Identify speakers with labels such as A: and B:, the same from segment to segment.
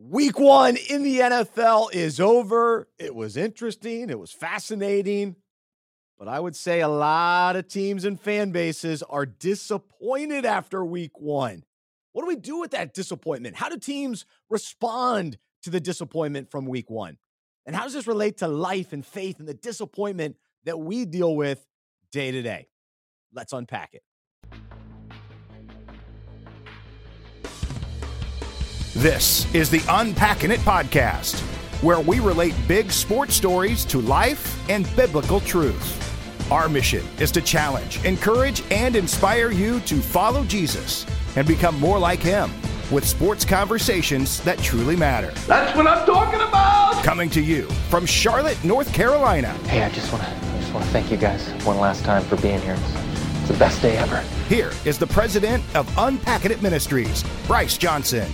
A: Week one in the NFL is over. It was interesting. It was fascinating. But I would say a lot of teams and fan bases are disappointed after week one. What do we do with that disappointment? How do teams respond to the disappointment from week one? And how does this relate to life and faith and the disappointment that we deal with day to day? Let's unpack it.
B: This is the Unpacking It podcast, where we relate big sports stories to life and biblical truth. Our mission is to challenge, encourage, and inspire you to follow Jesus and become more like him with sports conversations that truly matter.
C: That's what I'm talking about!
B: Coming to you from Charlotte, North Carolina.
D: Hey, I just want to just want to thank you guys one last time for being here. It's the best day ever.
B: Here is the president of Unpacking It Ministries, Bryce Johnson.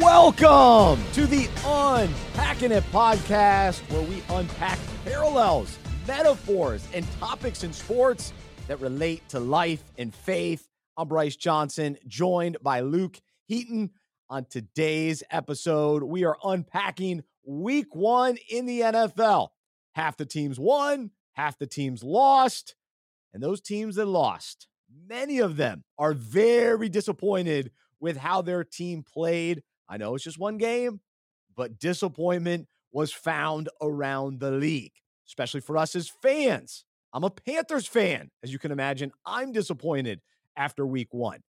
A: Welcome to the Unpacking It podcast, where we unpack parallels, metaphors, and topics in sports that relate to life and faith. I'm Bryce Johnson, joined by Luke Heaton. On today's episode, we are unpacking week one in the NFL. Half the teams won, half the teams lost, and those teams that lost, many of them are very disappointed with how their team played. I know it's just one game, but disappointment was found around the league, especially for us as fans. I'm a Panthers fan. As you can imagine, I'm disappointed after week one.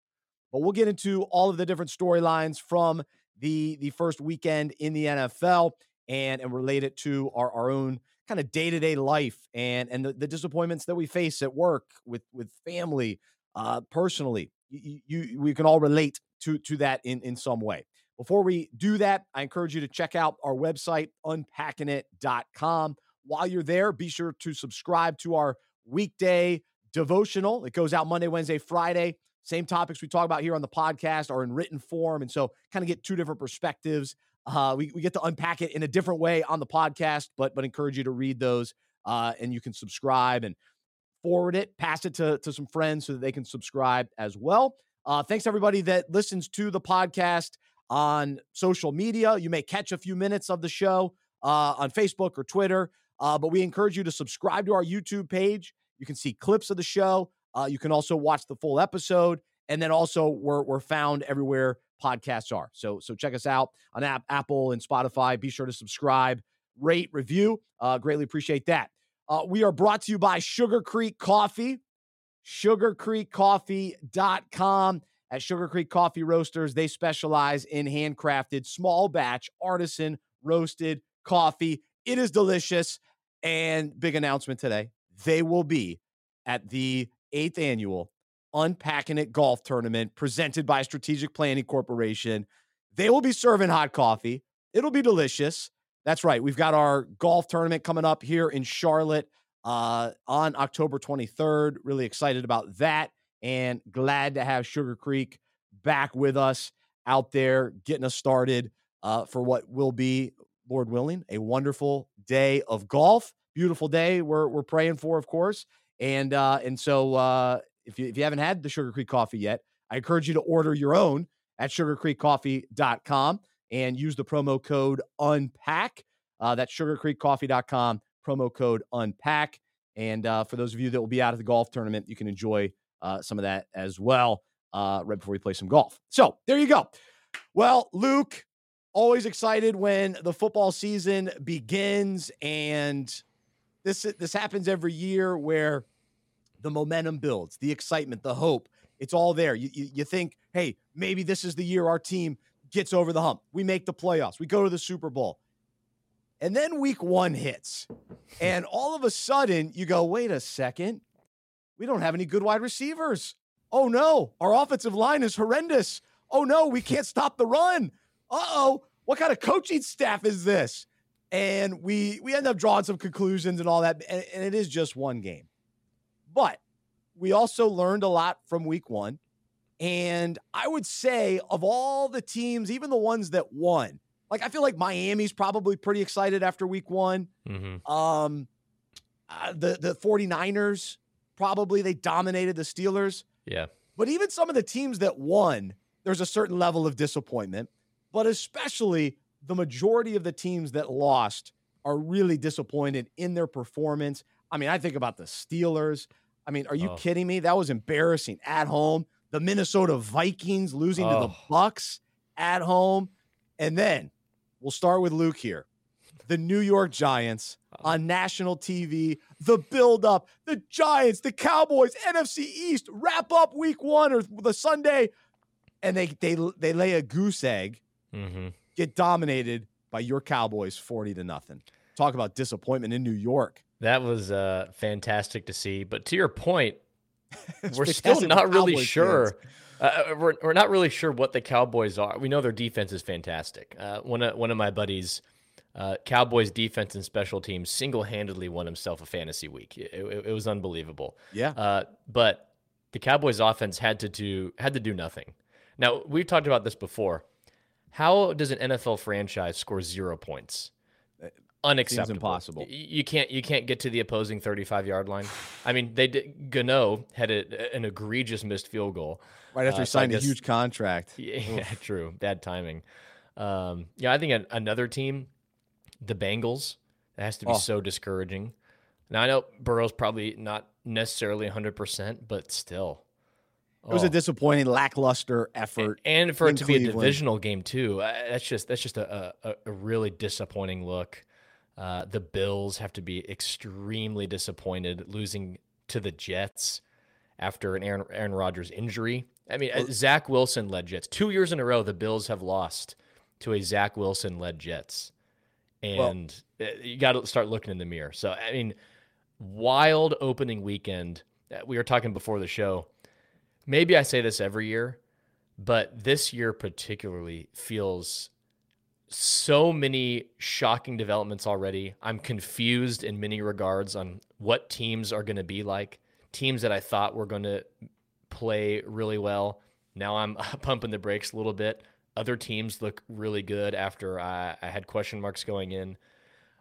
A: But we'll get into all of the different storylines from the, the first weekend in the NFL and, and relate it to our, our own kind of day to day life and, and the, the, disappointments that we face at work with, with family, uh, personally. You, you, we can all relate to, to that in, in some way. Before we do that, I encourage you to check out our website, unpackingit.com. While you're there, be sure to subscribe to our weekday devotional. It goes out Monday, Wednesday, Friday. Same topics we talk about here on the podcast are in written form. And so, kind of get two different perspectives. Uh, we, we get to unpack it in a different way on the podcast, but but encourage you to read those uh, and you can subscribe and forward it, pass it to, to some friends so that they can subscribe as well. Uh, thanks everybody that listens to the podcast on social media. You may catch a few minutes of the show uh, on Facebook or Twitter, uh, but we encourage you to subscribe to our YouTube page. You can see clips of the show. Uh, you can also watch the full episode. And then also, we're, we're found everywhere podcasts are. So, so check us out on app, Apple and Spotify. Be sure to subscribe, rate, review. Uh, greatly appreciate that. Uh, we are brought to you by Sugar Creek Coffee, sugarcreekcoffee.com at Sugar Creek Coffee Roasters, they specialize in handcrafted, small batch, artisan roasted coffee. It is delicious. And big announcement today they will be at the eighth annual Unpacking It Golf Tournament presented by Strategic Planning Corporation. They will be serving hot coffee. It'll be delicious. That's right. We've got our golf tournament coming up here in Charlotte uh, on October 23rd. Really excited about that and glad to have Sugar Creek back with us out there getting us started uh, for what will be, Lord willing, a wonderful day of golf. Beautiful day we're, we're praying for, of course. And uh, and so uh, if, you, if you haven't had the Sugar Creek coffee yet, I encourage you to order your own at sugarcreekcoffee.com and use the promo code unpack. Uh, that's sugarcreekcoffee.com, promo code unpack. And uh, for those of you that will be out of the golf tournament, you can enjoy uh, some of that as well uh, right before we play some golf. So there you go. Well, Luke, always excited when the football season begins, and this this happens every year where the momentum builds, the excitement, the hope. It's all there. You, you, you think, hey, maybe this is the year our team gets over the hump. We make the playoffs. We go to the Super Bowl. And then week one hits. And all of a sudden, you go, wait a second we don't have any good wide receivers. Oh no, our offensive line is horrendous. Oh no, we can't stop the run. Uh oh, what kind of coaching staff is this? And we we end up drawing some conclusions and all that, and, and it is just one game. But we also learned a lot from week one. And I would say, of all the teams, even the ones that won, like I feel like Miami's probably pretty excited after week one. Mm-hmm. Um, uh, the the 49ers probably they dominated the Steelers.
D: Yeah.
A: But even some of the teams that won, there's a certain level of disappointment, but especially the majority of the teams that lost are really disappointed in their performance. I mean, I think about the Steelers. I mean, are you oh. kidding me? That was embarrassing at home. The Minnesota Vikings losing oh. to the oh. Bucks at home. And then we'll start with Luke here. The New York Giants on national TV. The build up, the Giants, the Cowboys, NFC East wrap up week one or the Sunday, and they they they lay a goose egg, mm-hmm. get dominated by your Cowboys forty to nothing. Talk about disappointment in New York.
D: That was uh, fantastic to see. But to your point, we're still not really Cowboys sure. Uh, uh, we're, we're not really sure what the Cowboys are. We know their defense is fantastic. Uh, one of one of my buddies uh, Cowboys defense and special teams single handedly won himself a fantasy week. It, it, it was unbelievable.
A: Yeah. Uh,
D: but the Cowboys offense had to do had to do nothing. Now we've talked about this before. How does an NFL franchise score zero points? Unacceptable. Seems impossible. You can't you can't get to the opposing 35 yard line. I mean, they did, Gano had a, an egregious missed field goal
A: right after uh, he signed so guess, a huge contract.
D: Yeah, true. Bad timing. Um, yeah, I think another team the Bengals. That has to be oh. so discouraging. Now I know Burrow's probably not necessarily 100%, but still.
A: It was oh. a disappointing, lackluster effort,
D: and, and for it to Cleveland. be a divisional game too. Uh, that's just that's just a, a, a really disappointing look. Uh, the Bills have to be extremely disappointed losing to the Jets after an Aaron, Aaron Rodgers injury. I mean, uh, Zach Wilson led Jets two years in a row. The Bills have lost to a Zach Wilson led Jets and well, uh, you got to start looking in the mirror. So I mean, wild opening weekend. Uh, we were talking before the show. Maybe I say this every year, but this year particularly feels so many shocking developments already. I'm confused in many regards on what teams are going to be like. Teams that I thought were going to play really well. Now I'm pumping the brakes a little bit other teams look really good after I, I had question marks going in.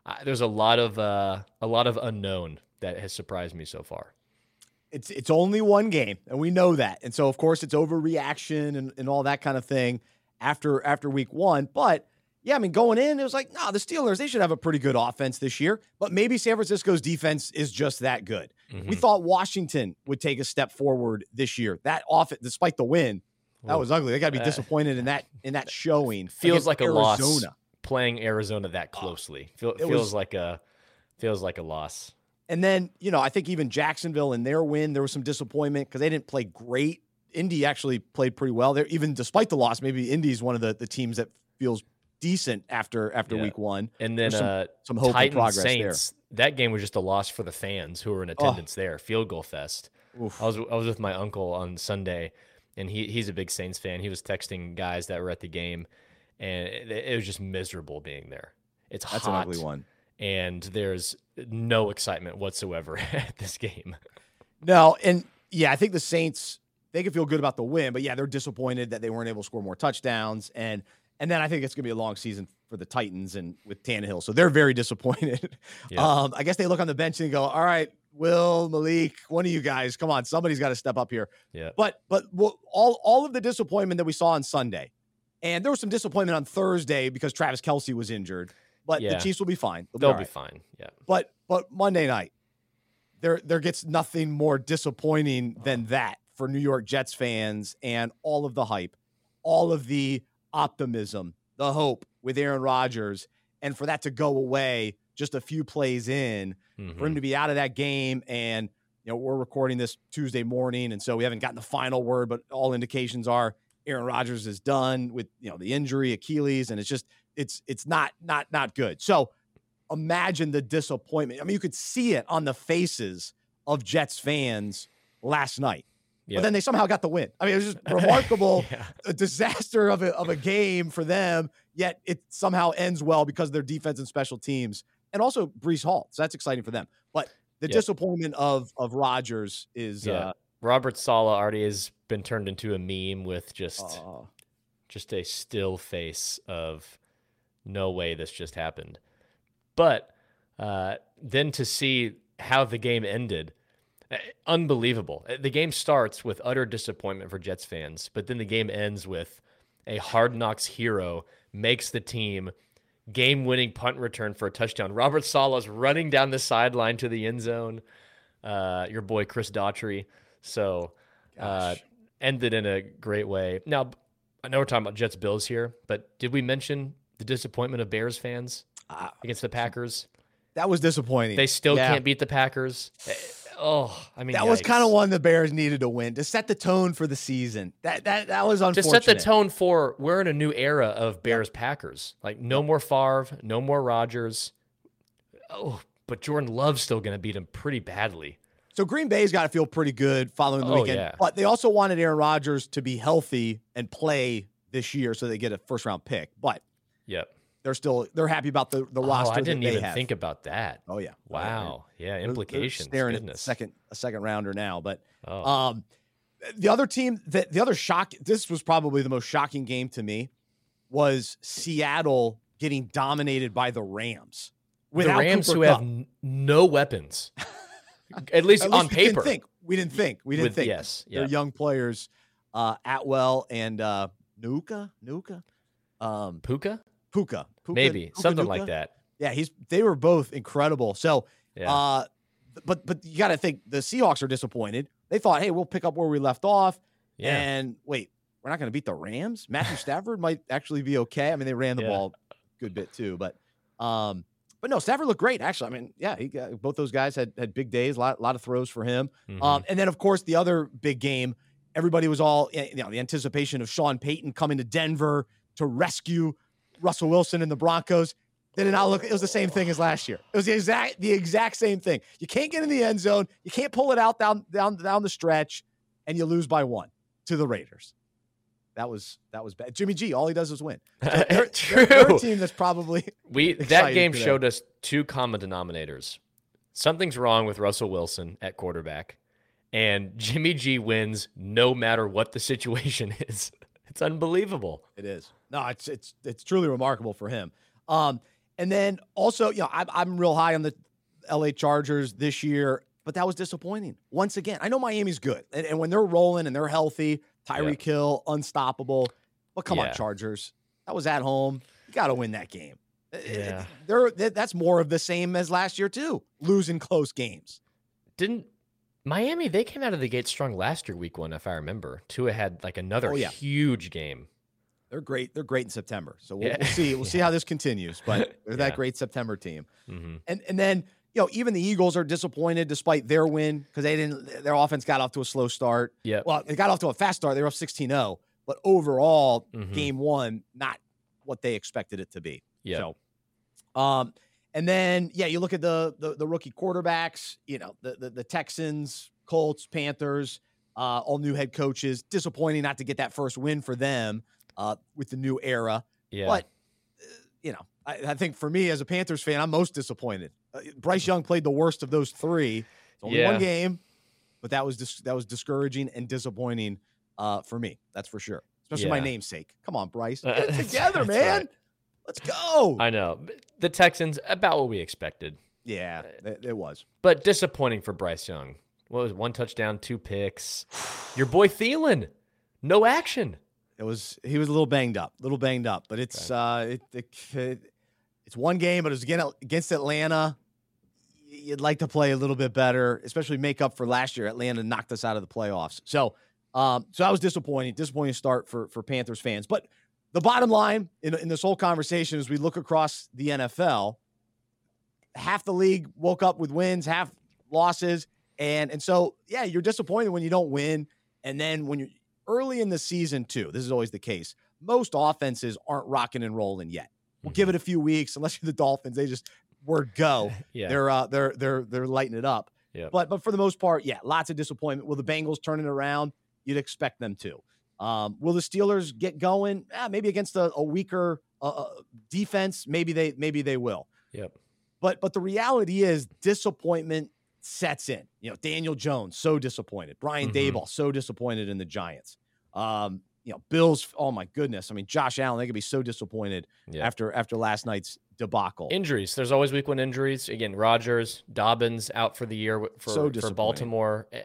D: I, there's a lot of uh, a lot of unknown that has surprised me so far.
A: It's it's only one game, and we know that. And so, of course, it's overreaction and, and all that kind of thing after after week one. But yeah, I mean, going in, it was like, nah, the Steelers, they should have a pretty good offense this year. But maybe San Francisco's defense is just that good. Mm-hmm. We thought Washington would take a step forward this year. That often despite the win, that was ugly. They got to be uh, disappointed in that in that showing.
D: Feels like a Arizona. loss playing Arizona that ah, closely. Feel, feels was, like a feels like a loss.
A: And then you know, I think even Jacksonville in their win, there was some disappointment because they didn't play great. Indy actually played pretty well. There, even despite the loss, maybe Indy's one of the, the teams that feels decent after after yeah. week one.
D: And then some, uh, some, hope Titan and progress Saints, there. That game was just a loss for the fans who were in attendance oh. there. Field goal fest. Oof. I was I was with my uncle on Sunday and he he's a big Saints fan. He was texting guys that were at the game, and it, it was just miserable being there. It's That's hot, an ugly one, and there's no excitement whatsoever at this game.
A: No, and yeah, I think the Saints they can feel good about the win, but yeah, they're disappointed that they weren't able to score more touchdowns, and and then I think it's gonna be a long season for the Titans and with Tannehill, so they're very disappointed. Yeah. Um, I guess they look on the bench and go, all right Will, Malik, one of you guys, come on, somebody's got to step up here. Yeah. But but all all of the disappointment that we saw on Sunday, and there was some disappointment on Thursday because Travis Kelce was injured. But yeah. the Chiefs will be fine.
D: They'll, They'll be, right. be, fine. Yeah.
A: But but Monday night, there there gets nothing more disappointing than that for New York Jets fans and all of the hype, all of the optimism, the hope with Aaron Rodgers, and for that to go away just a few plays in mm-hmm. for him mm-hmm. to be out of that game and you know we're recording this Tuesday morning and so we haven't gotten the final word but all indications are Aaron Rodgers is done with you know the injury Achilles and it's just it's it's not not not good. So imagine the disappointment. I mean you could see it on the faces of Jets fans last night. Yep. But then they somehow got the win. I mean, it was just remarkable, yeah. a disaster of a, of a game for them. Yet it somehow ends well because their defense and special teams and also Breece Hall. So that's exciting for them. But the yep. disappointment of of Rodgers is yeah. uh,
D: Robert Saleh already has been turned into a meme with just uh, just a still face of no way this just happened. But uh, then to see how the game ended, eh, unbelievable. Eh, the game starts with utter disappointment for Jets fans, but then the game ends with a hard knocks hero makes the team game winning punt return for a touchdown. Robert Saleh's running down the sideline to the end zone. Uh, your boy Chris Daughtry. So uh, ended in a great way. Now, I know we're talking about Jets Bills here, but did we mention the disappointment of Bears fans uh, against the Packers?
A: That was disappointing.
D: They still yeah. can't beat the Packers oh, I mean,
A: that yikes. was kind of one the Bears needed to win to set the tone for the season. That that that was unfortunate.
D: To set the tone for we're in a new era of Bears yep. Packers. Like no more Favre, no more Rodgers. Oh, but Jordan Love's still going to beat him pretty badly.
A: So Green Bay's got to feel pretty good following the oh, weekend, yeah. but they also wanted Aaron Rodgers to be healthy and play this year, so they get a first round pick. But
D: yep
A: they're still they're happy about the the roster. Oh, I
D: didn't
A: even have.
D: think about that. Oh yeah. Wow. Yeah. Implications.
A: They're, they're staring at second a second rounder now, but oh. um, the other team that the other shock. This was probably the most shocking game to me was Seattle getting dominated by the Rams.
D: With the Rams Cooper who Kupp. have no weapons. at least at on least
A: paper. Didn't we didn't think. We didn't With, think. Yes. Yeah. They're young players, uh, Atwell and uh, Nuka. Nuka. Um,
D: Puka.
A: Puka. Puka
D: Maybe Puka, something like that.
A: Yeah, he's they were both incredible. So, yeah. uh, but but you got to think the Seahawks are disappointed. They thought, hey, we'll pick up where we left off. Yeah. And wait, we're not going to beat the Rams. Matthew Stafford might actually be okay. I mean, they ran the yeah. ball a good bit too, but um, but no, Stafford looked great actually. I mean, yeah, he got, both those guys had had big days, a lot, lot of throws for him. Mm-hmm. Um, and then of course the other big game, everybody was all you know the anticipation of Sean Payton coming to Denver to rescue Russell Wilson and the Broncos. They did not look. It was the same thing as last year. It was the exact the exact same thing. You can't get in the end zone. You can't pull it out down down down the stretch, and you lose by one to the Raiders. That was that was bad. Jimmy G, all he does is win. they're, True. They're, they're team that's probably
D: we that game showed us two common denominators. Something's wrong with Russell Wilson at quarterback, and Jimmy G wins no matter what the situation is. It's unbelievable.
A: It is. No, it's it's it's truly remarkable for him. Um, and then also, you know, I'm, I'm real high on the LA Chargers this year, but that was disappointing once again. I know Miami's good, and, and when they're rolling and they're healthy, Tyreek Hill unstoppable. But come yeah. on, Chargers, that was at home. You got to win that game. Eh, eh, yeah, they that's more of the same as last year too. Losing close games.
D: Didn't Miami, they came out of the gate strong last year, week one, if I remember. Tua had like another oh, yeah. huge game.
A: They're great. They're great in September. So we'll, yeah. we'll see. We'll yeah. see how this continues. But they're that great September team. Mm-hmm. And and then you know even the Eagles are disappointed despite their win because they didn't. Their offense got off to a slow start. Yeah. Well, they got off to a fast start. They were up 16-0. But overall, mm-hmm. game one not what they expected it to be. Yeah. So, um, and then, yeah, you look at the the, the rookie quarterbacks. You know, the, the, the Texans, Colts, Panthers, uh, all new head coaches. Disappointing not to get that first win for them uh, with the new era. Yeah. But uh, you know, I, I, think for me as a Panthers fan, I'm most disappointed. Uh, Bryce mm. Young played the worst of those three. It's only yeah. one game, but that was dis- that was discouraging and disappointing uh, for me. That's for sure. Especially yeah. my namesake. Come on, Bryce, get it together, man. Right. Let's go.
D: I know. The Texans, about what we expected.
A: Yeah, uh, it, it was.
D: But disappointing for Bryce Young. What was it, one touchdown, two picks? Your boy Thielen, no action.
A: It was he was a little banged up, little banged up, but it's right. uh it, it, it's one game, but it was again against Atlanta. You'd like to play a little bit better, especially make up for last year. Atlanta knocked us out of the playoffs, so um, so I was disappointed. disappointing start for for Panthers fans. But the bottom line in, in this whole conversation as we look across the NFL, half the league woke up with wins, half losses. And and so, yeah, you're disappointed when you don't win. And then when you're early in the season, too, this is always the case. Most offenses aren't rocking and rolling yet. We'll mm-hmm. give it a few weeks, unless you're the Dolphins. They just were go. yeah. They're uh, they're they're they're lighting it up. Yep. But but for the most part, yeah, lots of disappointment. Will the Bengals turn it around? You'd expect them to. Um, will the Steelers get going? Eh, maybe against a, a weaker uh, uh, defense. Maybe they maybe they will.
D: Yep.
A: But but the reality is disappointment sets in. You know, Daniel Jones so disappointed. Brian mm-hmm. Daboll so disappointed in the Giants. Um, you know, Bills. Oh my goodness! I mean, Josh Allen. They could be so disappointed after after last night's debacle.
D: Injuries. There's always week one injuries. Again, Rodgers, Dobbins out for the year for so for Baltimore. Eh,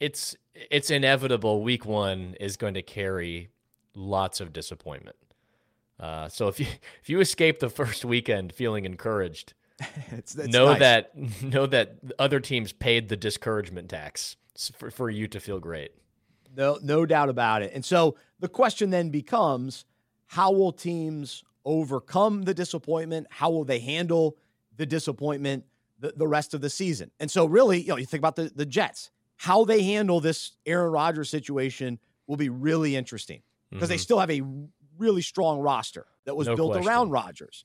D: it's it's inevitable week one is going to carry lots of disappointment. Uh, so if you if you escape the first weekend feeling encouraged, it's, it's know nice. that know that other teams paid the discouragement tax for, for you to feel great.
A: No, no doubt about it. And so the question then becomes: How will teams overcome the disappointment? How will they handle the disappointment the, the rest of the season? And so really, you know, you think about the the Jets how they handle this Aaron Rodgers situation will be really interesting because mm-hmm. they still have a really strong roster that was no built question. around Rodgers.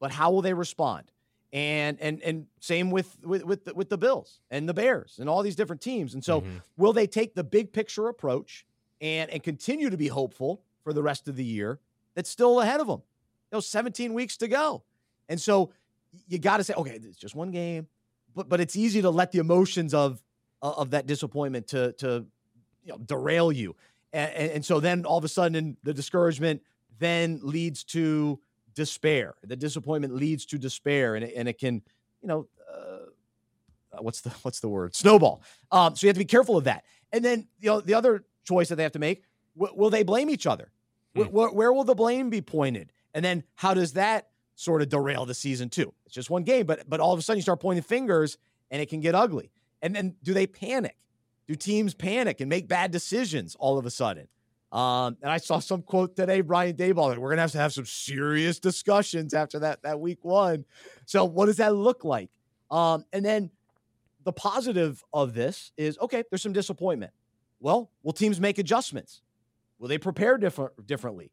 A: But how will they respond? And and and same with with with the, with the Bills and the Bears and all these different teams. And so, mm-hmm. will they take the big picture approach and and continue to be hopeful for the rest of the year that's still ahead of them? You know, 17 weeks to go. And so you got to say, okay, it's just one game. But but it's easy to let the emotions of of that disappointment to to you know, derail you. And, and, so then all of a sudden the discouragement then leads to despair. The disappointment leads to despair, and it, and it can you know uh, uh what's the what's the word snowball. Um, so you have to be careful of that. And then you know the other choice that they have to make: w- will they blame each other? w- hmm. where will the blame be pointed? And then how does that sort of derail the season too? It's just one game, but but all of a sudden you start pointing fingers and it can get ugly. And then do they panic? Do teams panic and make bad decisions all of a sudden? Um, and I saw some quote today, Brian Daboll, that we're gonna have to have some serious discussions after that that week one. So what does that look like? Um, and then the positive of this is okay, there's some disappointment. Well, will teams make adjustments? Will they prepare different differently?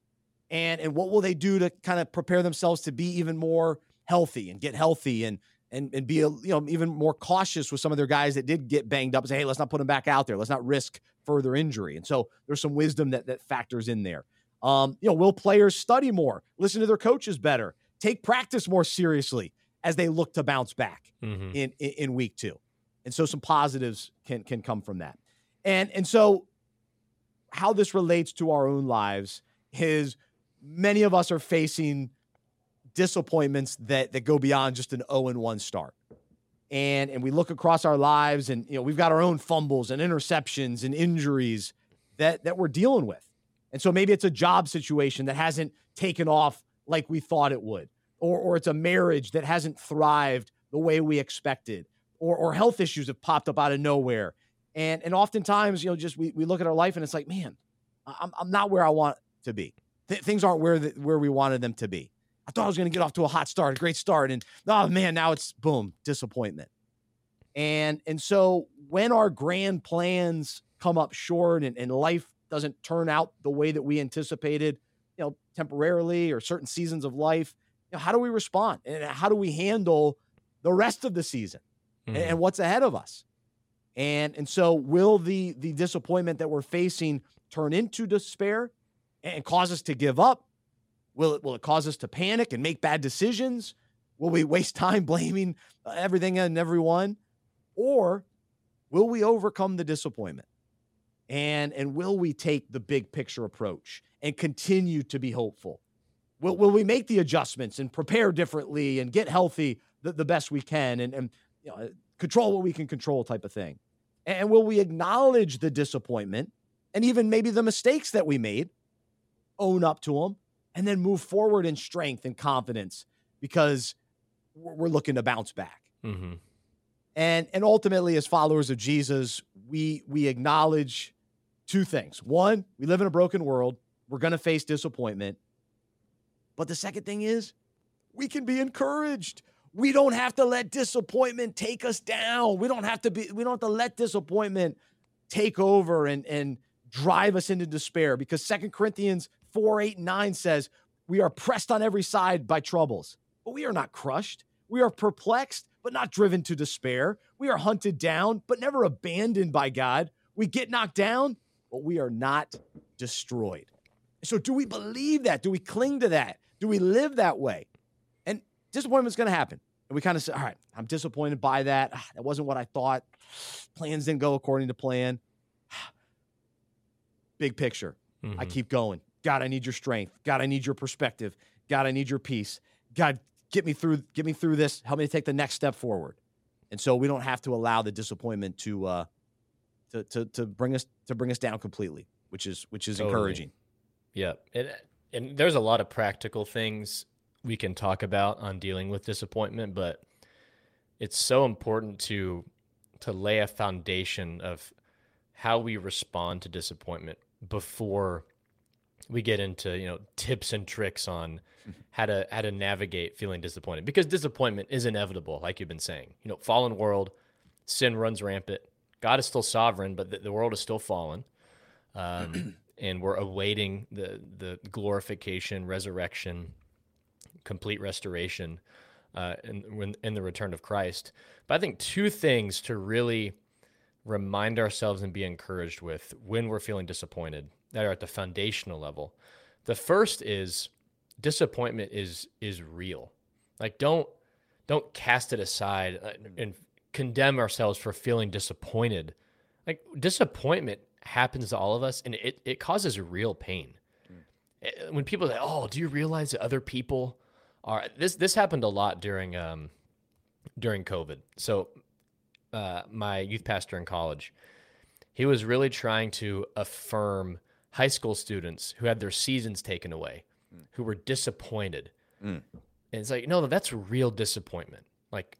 A: And and what will they do to kind of prepare themselves to be even more healthy and get healthy and and and be a, you know even more cautious with some of their guys that did get banged up and say, hey, let's not put them back out there. Let's not risk further injury. And so there's some wisdom that that factors in there. Um, you know, will players study more, listen to their coaches better, take practice more seriously as they look to bounce back mm-hmm. in, in in week two? And so some positives can can come from that. And and so how this relates to our own lives is many of us are facing disappointments that that go beyond just an 0 and 1 start. And and we look across our lives and you know we've got our own fumbles and interceptions and injuries that that we're dealing with. And so maybe it's a job situation that hasn't taken off like we thought it would. Or or it's a marriage that hasn't thrived the way we expected. Or or health issues have popped up out of nowhere. And and oftentimes, you know, just we we look at our life and it's like, man, I'm I'm not where I want to be. Th- things aren't where the, where we wanted them to be. I thought I was going to get off to a hot start, a great start, and oh man, now it's boom, disappointment. And and so when our grand plans come up short and, and life doesn't turn out the way that we anticipated, you know, temporarily or certain seasons of life, you know, how do we respond and how do we handle the rest of the season mm. Mm-hmm. and, and what's ahead of us? And and so will the the disappointment that we're facing turn into despair and cause us to give up Will it will it cause us to panic and make bad decisions? Will we waste time blaming uh, everything and everyone? Or will we overcome the disappointment? And and will we take the big picture approach and continue to be hopeful? Will, will we make the adjustments and prepare differently and get healthy the, the best we can and, and you know, control what we can control type of thing? And will we acknowledge the disappointment and even maybe the mistakes that we made, own up to them, and then move forward in strength and confidence because we're looking to bounce back. Mm-hmm. And and ultimately, as followers of Jesus, we we acknowledge two things. One, we live in a broken world. We're going to face disappointment. But the second thing is, we can be encouraged. We don't have to let disappointment take us down. We don't have to be. We don't have to let disappointment take over and and drive us into despair because Second Corinthians 489 says, We are pressed on every side by troubles, but we are not crushed. We are perplexed, but not driven to despair. We are hunted down, but never abandoned by God. We get knocked down, but we are not destroyed. So, do we believe that? Do we cling to that? Do we live that way? And disappointment's going to happen. And we kind of say, all right, I'm disappointed by that. Ah, that wasn't what I thought. Plans didn't go according to plan. Big picture. Mm-hmm. I keep going. God, I need your strength. God, I need your perspective. God, I need your peace. God, get me through, get me through this. Help me to take the next step forward. And so we don't have to allow the disappointment to uh to to, to bring us to bring us down completely, which is which is totally. encouraging.
D: Yeah. and there's a lot of practical things we can talk about on dealing with disappointment, but it's so important to to lay a foundation of how we respond to disappointment before we get into you know tips and tricks on how to how to navigate feeling disappointed because disappointment is inevitable like you've been saying you know fallen world sin runs rampant god is still sovereign but the, the world is still fallen um, and we're awaiting the the glorification resurrection complete restoration uh, and when in the return of christ but i think two things to really remind ourselves and be encouraged with when we're feeling disappointed that are at the foundational level. The first is disappointment is is real. Like don't don't cast it aside uh, and condemn ourselves for feeling disappointed. Like disappointment happens to all of us and it, it causes real pain. Mm. When people say, "Oh, do you realize that other people are this this happened a lot during um during COVID." So uh, my youth pastor in college, he was really trying to affirm high school students who had their seasons taken away, mm. who were disappointed. Mm. And it's like, no, that's real disappointment. Like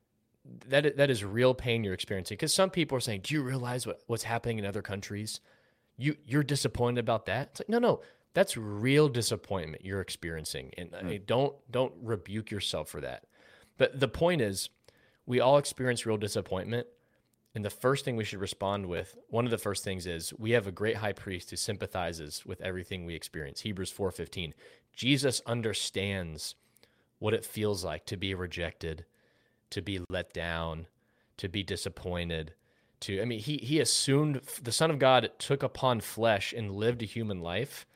D: that that is real pain you're experiencing. Because some people are saying, Do you realize what, what's happening in other countries? You you're disappointed about that? It's like, no, no, that's real disappointment you're experiencing. And uh, mm. I mean, don't don't rebuke yourself for that. But the point is, we all experience real disappointment. And the first thing we should respond with, one of the first things is we have a great high priest who sympathizes with everything we experience. Hebrews 4:15. Jesus understands what it feels like to be rejected, to be let down, to be disappointed, to I mean he he assumed the son of God took upon flesh and lived a human life.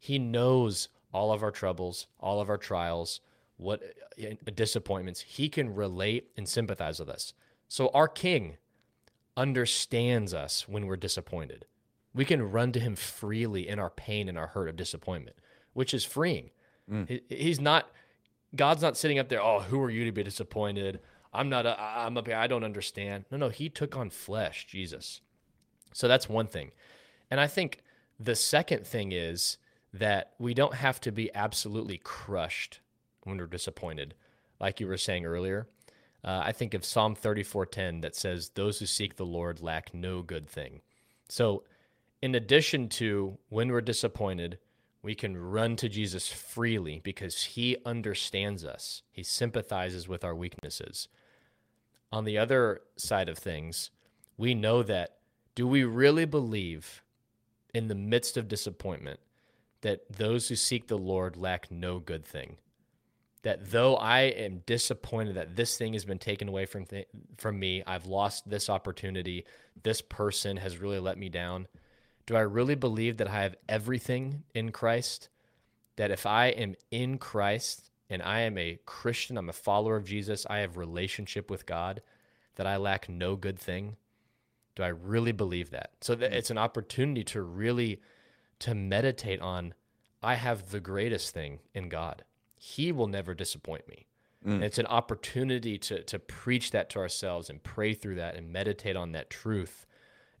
D: He knows all of our troubles, all of our trials, what uh, disappointments. He can relate and sympathize with us. So our king understands us when we're disappointed. We can run to him freely in our pain and our hurt of disappointment, which is freeing. Mm. He's not, God's not sitting up there, oh, who are you to be disappointed? I'm not, a, I'm up here, I don't understand. No, no, he took on flesh, Jesus. So that's one thing. And I think the second thing is that we don't have to be absolutely crushed when we're disappointed, like you were saying earlier uh, I think of Psalm 34:10 that says, "Those who seek the Lord lack no good thing." So, in addition to when we're disappointed, we can run to Jesus freely because he understands us. He sympathizes with our weaknesses. On the other side of things, we know that do we really believe in the midst of disappointment that those who seek the Lord lack no good thing? that though I am disappointed that this thing has been taken away from th- from me, I've lost this opportunity, this person has really let me down. Do I really believe that I have everything in Christ? That if I am in Christ and I am a Christian, I'm a follower of Jesus, I have relationship with God, that I lack no good thing? Do I really believe that? So that hmm. it's an opportunity to really to meditate on I have the greatest thing in God. He will never disappoint me. Mm. it's an opportunity to to preach that to ourselves and pray through that and meditate on that truth.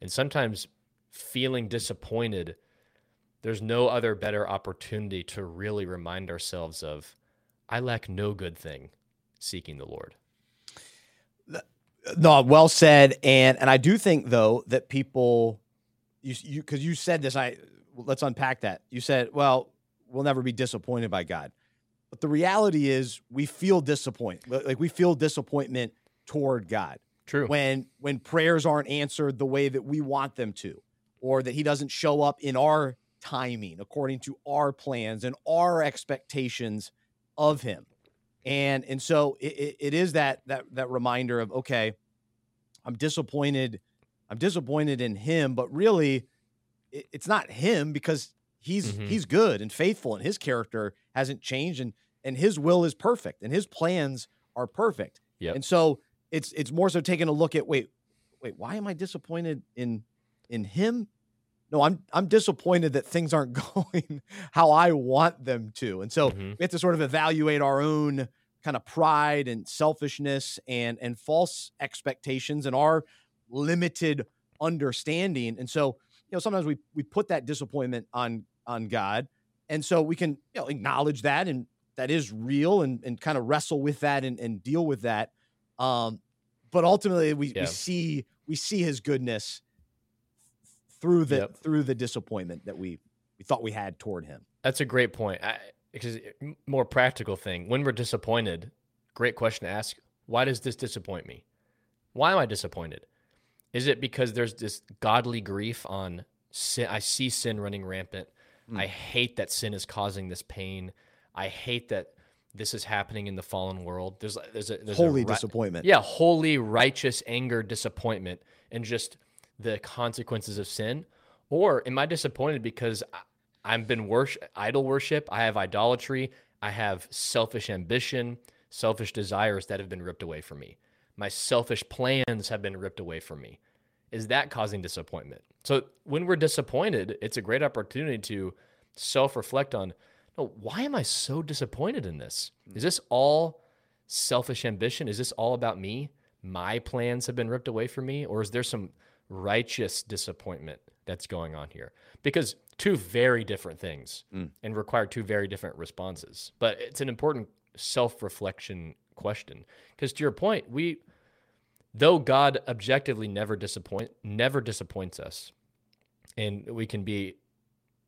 D: And sometimes feeling disappointed, there's no other better opportunity to really remind ourselves of I lack no good thing seeking the Lord.
A: No, well said. And and I do think though that people you you because you said this, I let's unpack that. You said, well, we'll never be disappointed by God. But the reality is we feel disappointment. Like we feel disappointment toward God.
D: True.
A: When when prayers aren't answered the way that we want them to, or that he doesn't show up in our timing according to our plans and our expectations of him. And and so it, it is that that that reminder of okay, I'm disappointed. I'm disappointed in him, but really, it, it's not him because he's mm-hmm. he's good and faithful, and his character hasn't changed, and and his will is perfect, and his plans are perfect. Yeah. And so it's it's more so taking a look at wait, wait, why am I disappointed in in him? No, I'm I'm disappointed that things aren't going how I want them to. And so mm-hmm. we have to sort of evaluate our own kind of pride and selfishness and and false expectations and our limited understanding. And so, you know, sometimes we we put that disappointment on on God and so we can you know, acknowledge that and that is real and, and kind of wrestle with that and, and deal with that. Um, but ultimately we, yeah. we see we see his goodness through the yep. through the disappointment that we we thought we had toward him.
D: That's a great point. I, because more practical thing, when we're disappointed, great question to ask, why does this disappoint me? Why am I disappointed? Is it because there's this godly grief on sin? I see sin running rampant. Mm. I hate that sin is causing this pain. I hate that this is happening in the fallen world. There's there's a there's
A: holy a, disappointment.
D: Yeah, holy righteous anger, disappointment, and just the consequences of sin. Or am I disappointed because I, I've been worship idol worship? I have idolatry. I have selfish ambition, selfish desires that have been ripped away from me. My selfish plans have been ripped away from me is that causing disappointment? So when we're disappointed, it's a great opportunity to self reflect on no, why am I so disappointed in this? Hmm. Is this all selfish ambition? Is this all about me? My plans have been ripped away from me? Or is there some righteous disappointment that's going on here? Because two very different things mm. and require two very different responses. But it's an important self reflection question. Because to your point, we, though God objectively never disappoint never disappoints us, and we can be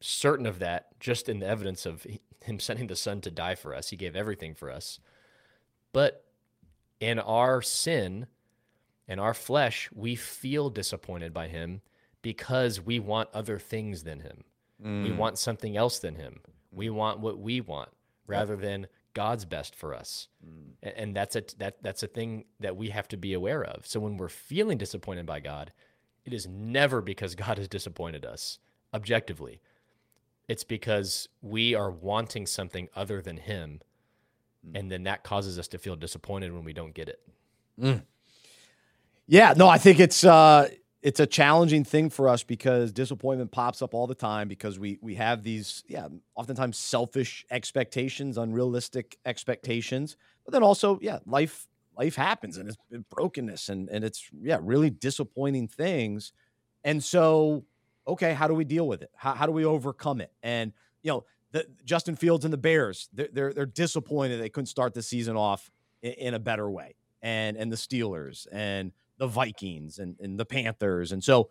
D: certain of that just in the evidence of him sending the son to die for us. He gave everything for us. But in our sin in our flesh, we feel disappointed by him because we want other things than him. Mm. We want something else than him. We want what we want rather than God's best for us. Mm. And that's a that that's a thing that we have to be aware of. So when we're feeling disappointed by God, it is never because God has disappointed us objectively. It's because we are wanting something other than him mm. and then that causes us to feel disappointed when we don't get it. Mm.
A: Yeah, no, I think it's uh it's a challenging thing for us because disappointment pops up all the time because we we have these yeah oftentimes selfish expectations unrealistic expectations but then also yeah life life happens and it's brokenness and and it's yeah really disappointing things and so okay how do we deal with it how, how do we overcome it and you know the, Justin Fields and the Bears they're, they're, they're disappointed they couldn't start the season off in, in a better way and and the Steelers and the Vikings and, and the Panthers. And so,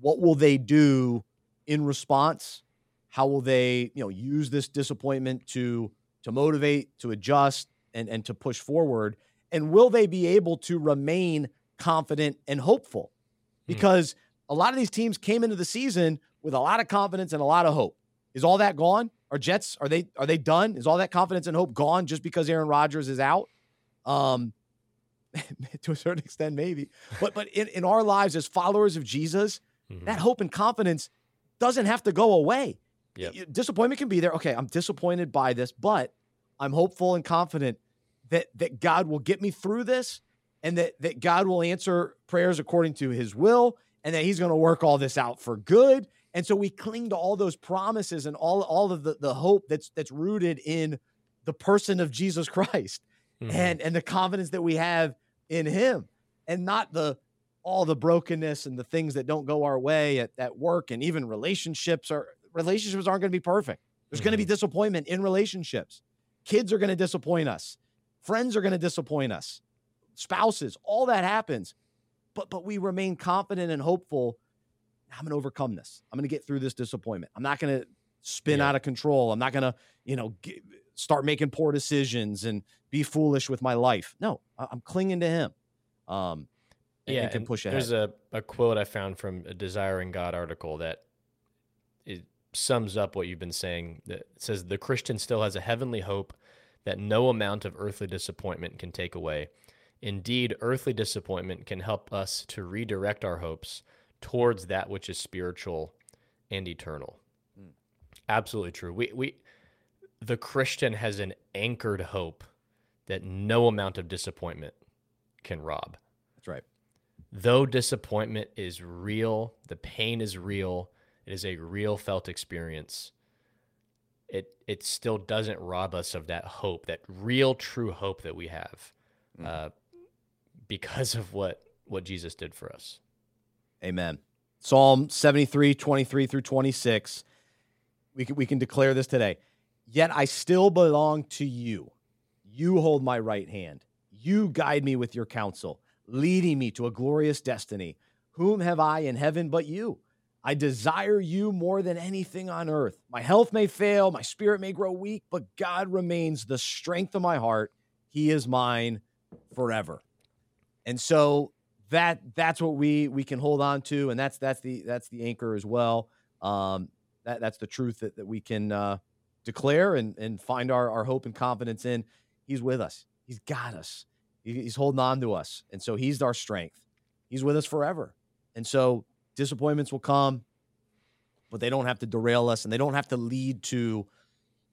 A: what will they do in response? How will they, you know, use this disappointment to to motivate, to adjust, and and to push forward? And will they be able to remain confident and hopeful? Hmm. Because hmm. a lot of these teams came into the season with a lot of confidence and a lot of hope. Is all that gone? Are Jets are they are they done? Is all that confidence and hope gone just because Aaron Rodgers is out? Um, to a certain extent, maybe. But but in, in our lives as followers of Jesus, mm-hmm. that hope and confidence doesn't have to go away. Yep. Disappointment can be there. Okay, I'm disappointed by this, but I'm hopeful and confident that that God will get me through this and that that God will answer prayers according to his will and that he's going to work all this out for good. And so we cling to all those promises and all all of the, the hope that's that's rooted in the person of Jesus Christ mm-hmm. and and the confidence that we have in him and not the all the brokenness and the things that don't go our way at, at work and even relationships are relationships aren't going to be perfect there's mm-hmm. going to be disappointment in relationships kids are going to disappoint us friends are going to disappoint us spouses all that happens but but we remain confident and hopeful i'm going to overcome this i'm going to get through this disappointment i'm not going to spin yeah. out of control i'm not going to you know get, start making poor decisions and be foolish with my life. No, I'm clinging to him. Um,
D: and, yeah, and can push ahead. There's a, a quote I found from a Desiring God article that it sums up what you've been saying. That says the Christian still has a heavenly hope that no amount of earthly disappointment can take away. Indeed, earthly disappointment can help us to redirect our hopes towards that which is spiritual and eternal. Mm. Absolutely true. We we the Christian has an anchored hope that no amount of disappointment can rob.
A: That's right.
D: Though disappointment is real, the pain is real, it is a real felt experience. It it still doesn't rob us of that hope, that real true hope that we have, mm. uh, because of what what Jesus did for us.
A: Amen. Psalm 73, 23 through 26. We can, we can declare this today. Yet I still belong to you. You hold my right hand. You guide me with your counsel, leading me to a glorious destiny. Whom have I in heaven but you? I desire you more than anything on earth. My health may fail, my spirit may grow weak, but God remains the strength of my heart. He is mine forever. And so that that's what we we can hold on to, and that's that's the that's the anchor as well. Um, that that's the truth that, that we can uh, declare and, and find our, our hope and confidence in, he's with us. He's got us. He's holding on to us. And so he's our strength. He's with us forever. And so disappointments will come, but they don't have to derail us and they don't have to lead to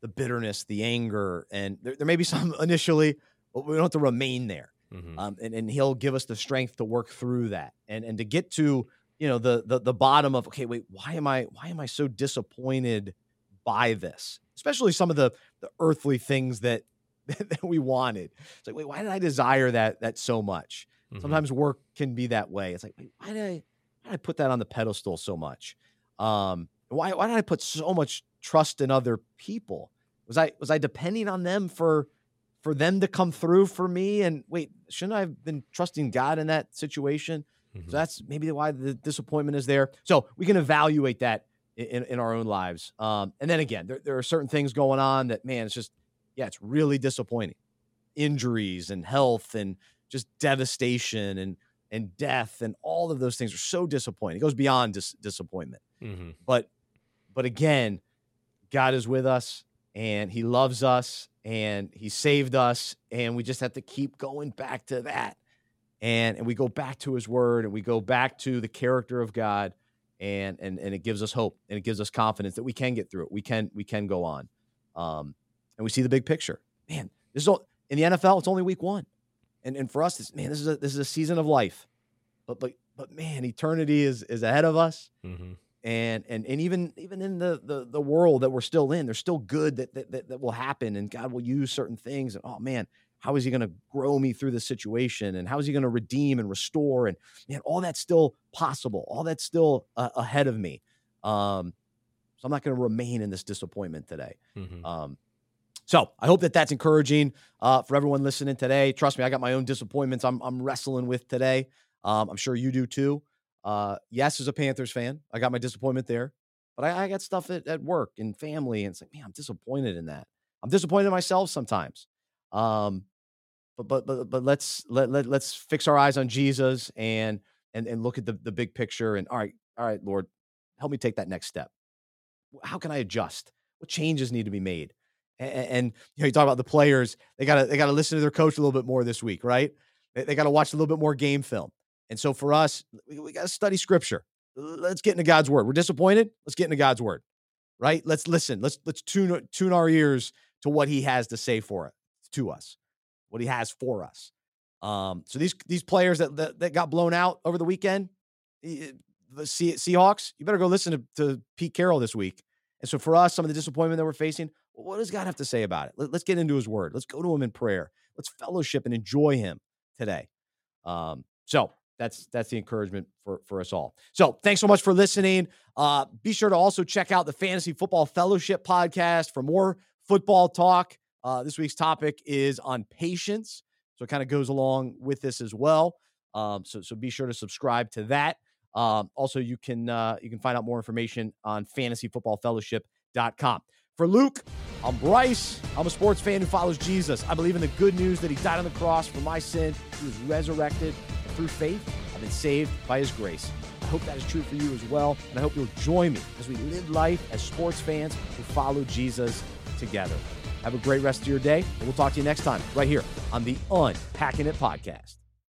A: the bitterness, the anger. And there, there may be some initially, but we don't have to remain there. Mm-hmm. Um, and, and he'll give us the strength to work through that and, and to get to, you know, the, the, the bottom of, okay, wait, why am I, why am I so disappointed by this? especially some of the the earthly things that that we wanted. It's like, wait, why did I desire that that so much? Mm-hmm. Sometimes work can be that way. It's like, wait, why did I why did I put that on the pedestal so much? Um, why why did I put so much trust in other people? Was I was I depending on them for for them to come through for me? And wait, shouldn't I have been trusting God in that situation? Mm-hmm. So that's maybe why the disappointment is there. So we can evaluate that in, in our own lives. Um, and then again, there, there are certain things going on that, man, it's just, yeah, it's really disappointing. Injuries and health and just devastation and and death and all of those things are so disappointing. It goes beyond dis- disappointment. Mm-hmm. But but again, God is with us and he loves us and he saved us and we just have to keep going back to that. And and we go back to his word and we go back to the character of God and and and it gives us hope and it gives us confidence that we can get through it. We can we can go on, um, and we see the big picture. Man, this is all, in the NFL. It's only week one, and and for us, man, this is a, this is a season of life, but but but man, eternity is is ahead of us. Mm-hmm. And, and and even even in the, the the world that we're still in, there's still good that, that that that will happen, and God will use certain things. And oh man, how is he going to grow me through this situation and how is he going to redeem and restore and man all that's still possible all that's still uh, ahead of me um, so i'm not going to remain in this disappointment today mm-hmm. um, so i hope that that's encouraging uh, for everyone listening today trust me i got my own disappointments i'm, I'm wrestling with today um, i'm sure you do too uh, yes as a panthers fan i got my disappointment there but i, I got stuff at, at work and family and it's like man i'm disappointed in that i'm disappointed in myself sometimes um, but but but but let's let, let let's fix our eyes on Jesus and and and look at the the big picture. And all right, all right, Lord, help me take that next step. How can I adjust? What changes need to be made? And, and you know, you talk about the players; they gotta they gotta listen to their coach a little bit more this week, right? They, they gotta watch a little bit more game film. And so for us, we, we gotta study Scripture. Let's get into God's word. We're disappointed. Let's get into God's word, right? Let's listen. Let's let's tune tune our ears to what He has to say for it to us, what he has for us. Um, so these these players that, that, that got blown out over the weekend, eh, the Seahawks, you better go listen to, to Pete Carroll this week. And so for us, some of the disappointment that we're facing, what does God have to say about it? Let, us get into His Word. Let's go to Him in prayer. Let's fellowship and enjoy Him today. Um, so that's that's the encouragement for for us all. So thanks so much for listening. Uh, be sure to also check out the Fantasy Football Fellowship podcast for more football talk. Uh, this week's topic is on patience. So it kind of goes along with this as well. Um, so, so be sure to subscribe to that. Um, also, you can uh, you can find out more information on fantasyfootballfellowship.com. For Luke, I'm Bryce. I'm a sports fan who follows Jesus. I believe in the good news that he died on the cross for my sin. He was resurrected. And through faith, I've been saved by his grace. I hope that is true for you as well. And I hope you'll join me as we live life as sports fans who follow Jesus together. Have a great rest of your day, and we'll talk to you next time right here on the Unpacking It podcast.